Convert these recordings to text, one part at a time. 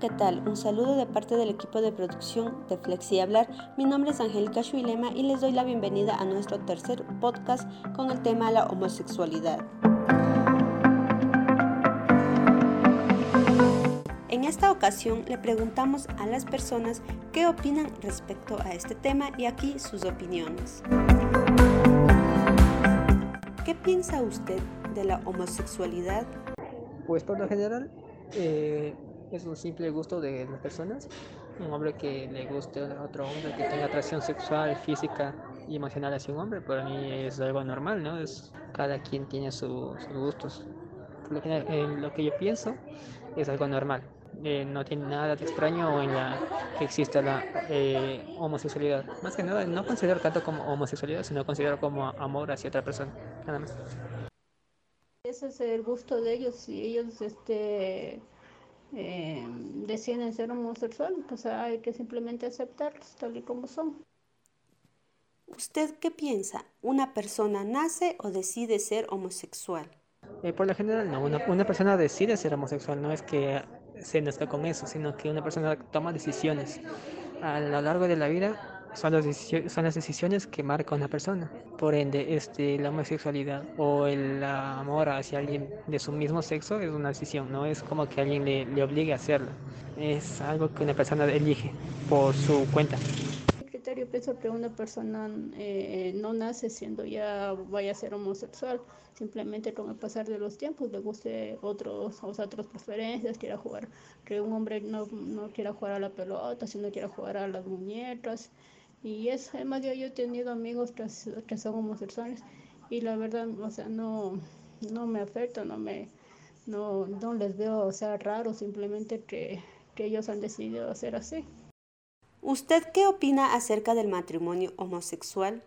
¿qué tal? Un saludo de parte del equipo de producción de Flexi Hablar. Mi nombre es Angélica Shuilema y les doy la bienvenida a nuestro tercer podcast con el tema la homosexualidad. En esta ocasión le preguntamos a las personas qué opinan respecto a este tema y aquí sus opiniones. ¿Qué piensa usted de la homosexualidad? Pues por lo general eh, es un simple gusto de las personas. Un hombre que le guste a otro hombre, que tenga atracción sexual, física y emocional hacia un hombre, para mí es algo normal, ¿no? Es, cada quien tiene sus gustos. Lo en lo que yo pienso es algo normal. Eh, no tiene nada de extraño en la que exista la eh, homosexualidad. Más que nada, no considero tanto como homosexualidad, sino considero como amor hacia otra persona, nada más. Ese es el gusto de ellos, si ellos este, eh, deciden ser homosexuales, pues hay que simplemente aceptarlos tal y como son. ¿Usted qué piensa? ¿Una persona nace o decide ser homosexual? Eh, por lo general, no. Una, una, persona decide ser homosexual, no es que se nazca con eso, sino que una persona toma decisiones. A lo largo de la vida son las, son las decisiones que marca una persona. Por ende, este, la homosexualidad o el amor hacia alguien de su mismo sexo es una decisión, no es como que alguien le, le obligue a hacerlo. Es algo que una persona elige por su cuenta yo pienso que una persona eh, no nace siendo ya vaya a ser homosexual, simplemente con el pasar de los tiempos le guste otros, o sea, otras preferencias, quiera jugar, que un hombre no, no quiera jugar a la pelota, sino quiera jugar a las muñecas, y es, además yo, he tenido amigos que, que, son homosexuales y la verdad, o sea, no, no me afecta, no me, no, no les veo, o sea, raro, simplemente que, que ellos han decidido hacer así. ¿Usted qué opina acerca del matrimonio homosexual?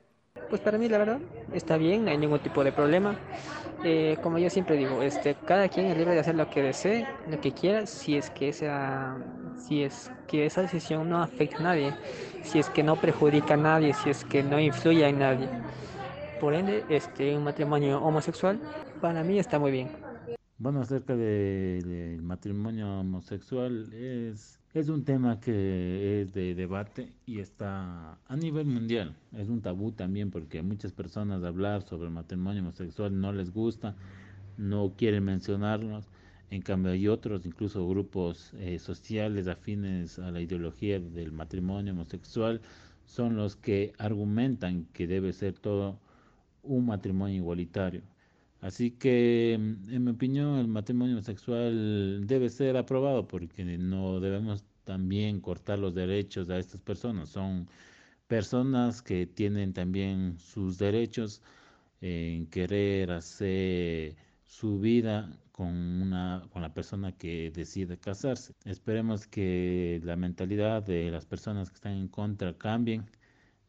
Pues para mí la verdad está bien, no hay ningún tipo de problema. Eh, como yo siempre digo, este, cada quien es libre de hacer lo que desee, lo que quiera, si es que esa, si es que esa decisión no afecta a nadie, si es que no perjudica a nadie, si es que no influye en nadie. Por ende, este, un matrimonio homosexual para mí está muy bien. Bueno, acerca del matrimonio homosexual es es un tema que es de debate y está a nivel mundial. Es un tabú también porque muchas personas hablar sobre el matrimonio homosexual no les gusta, no quieren mencionarlos. En cambio hay otros, incluso grupos eh, sociales afines a la ideología del matrimonio homosexual, son los que argumentan que debe ser todo un matrimonio igualitario. Así que, mm, en mi opinión, el matrimonio homosexual debe ser aprobado porque no debemos también cortar los derechos a estas personas. Son personas que tienen también sus derechos en querer hacer su vida con una con la persona que decide casarse. Esperemos que la mentalidad de las personas que están en contra cambien.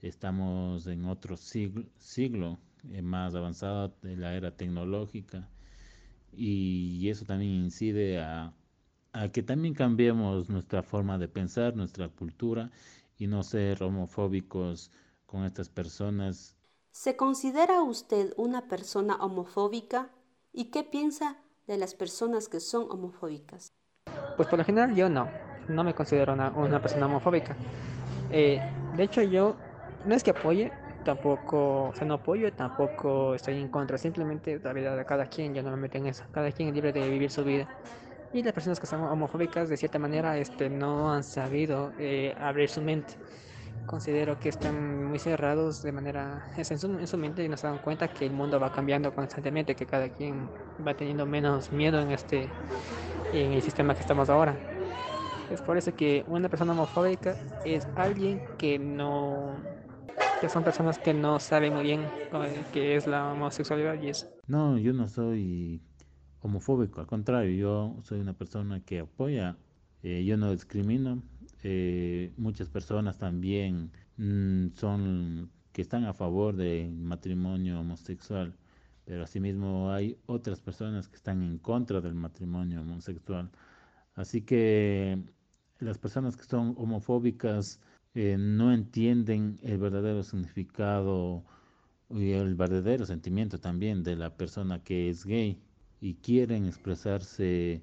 Estamos en otro siglo, siglo más avanzado de la era tecnológica y eso también incide a, a que también cambiemos nuestra forma de pensar, nuestra cultura y no ser homofóbicos con estas personas. ¿Se considera usted una persona homofóbica? ¿Y qué piensa de las personas que son homofóbicas? Pues por lo general yo no, no me considero una, una persona homofóbica. Eh, de hecho yo no es que apoye, tampoco, o sea, no apoyo, tampoco estoy en contra, simplemente la vida de cada quien, yo no me meto en eso, cada quien es libre de vivir su vida. Y las personas que son homofóbicas, de cierta manera, este, no han sabido eh, abrir su mente. Considero que están muy cerrados de manera en su, en su mente y no se dan cuenta que el mundo va cambiando constantemente, que cada quien va teniendo menos miedo en este en el sistema que estamos ahora. Es por eso que una persona homofóbica es alguien que no son personas que no saben muy bien qué es la homosexualidad y eso. No, yo no soy homofóbico, al contrario, yo soy una persona que apoya, eh, yo no discrimino, eh, muchas personas también mm, son que están a favor del matrimonio homosexual, pero asimismo hay otras personas que están en contra del matrimonio homosexual. Así que las personas que son homofóbicas eh, no entienden el verdadero significado y el verdadero sentimiento también de la persona que es gay y quieren expresarse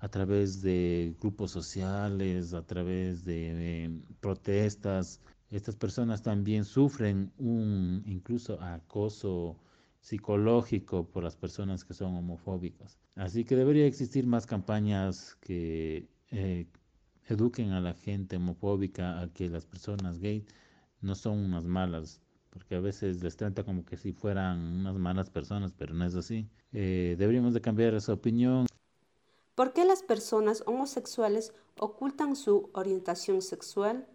a través de grupos sociales, a través de eh, protestas. Estas personas también sufren un incluso acoso psicológico por las personas que son homofóbicas. Así que debería existir más campañas que eh, eduquen a la gente homofóbica a que las personas gays no son unas malas, porque a veces les trata como que si fueran unas malas personas, pero no es así. Eh, deberíamos de cambiar esa opinión. ¿Por qué las personas homosexuales ocultan su orientación sexual?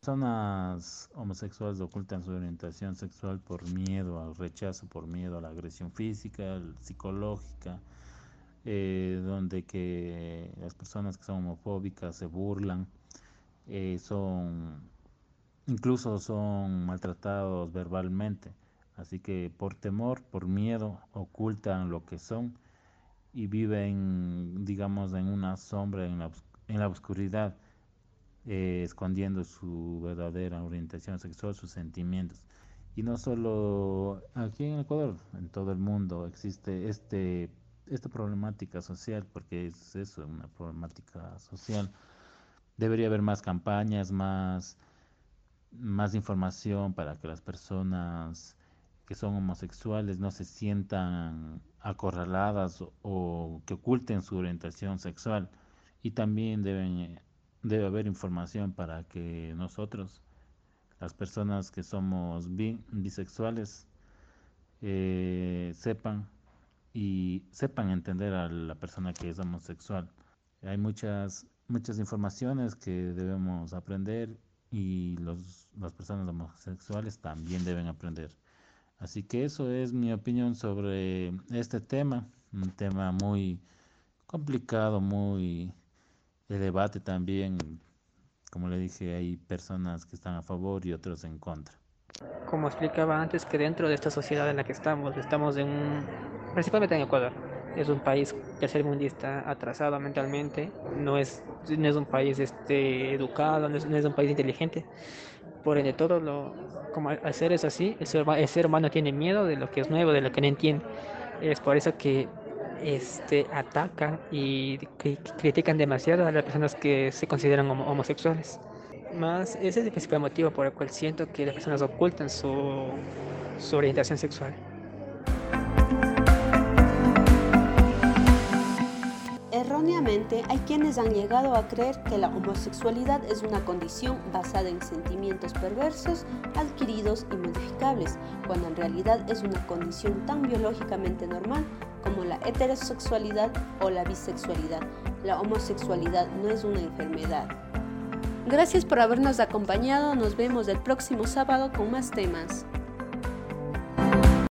Personas homosexuales ocultan su orientación sexual por miedo al rechazo, por miedo a la agresión física, psicológica, eh, donde que las personas que son homofóbicas se burlan, eh, son incluso son maltratados verbalmente. Así que por temor, por miedo, ocultan lo que son y viven, digamos, en una sombra, en la, en la oscuridad, eh, escondiendo su verdadera orientación sexual, sus sentimientos. Y no solo aquí en Ecuador, en todo el mundo existe este esta problemática social, porque es eso, una problemática social. Debería haber más campañas, más, más información para que las personas que son homosexuales no se sientan acorraladas o, que oculten su orientación sexual. Y también deben, debe haber información para que nosotros, las personas que somos bisexuales, eh, sepan y sepan entender a la persona que es homosexual. Hay muchas, muchas informaciones que debemos aprender y los, las personas homosexuales también deben aprender. Así que eso es mi opinión sobre este tema, un tema muy complicado, muy de debate también. Como le dije, hay personas que están a favor y otros en contra. Como explicaba antes, que dentro de esta sociedad en la que estamos, estamos en un principalmente en Ecuador. Es un país mundista atrasado mentalmente, no es, no es un país este, educado, no es, un país inteligente. Por ende, todo lo, como hacer es así, el ser, el ser, humano tiene miedo de lo que es nuevo, de lo que no entiende. Es por eso que este, atacan y critican demasiado a las personas que se consideran homosexuales. Más, ese es el principal motivo por el cual siento que las personas ocultan su, su orientación sexual. Erróneamente, hay quienes han llegado a creer que la homosexualidad es una condición basada en sentimientos perversos, adquiridos y modificables, cuando en realidad es una condición tan biológicamente normal como la heterosexualidad o la bisexualidad. La homosexualidad no es una enfermedad. Gracias por habernos acompañado, nos vemos el próximo sábado con más temas.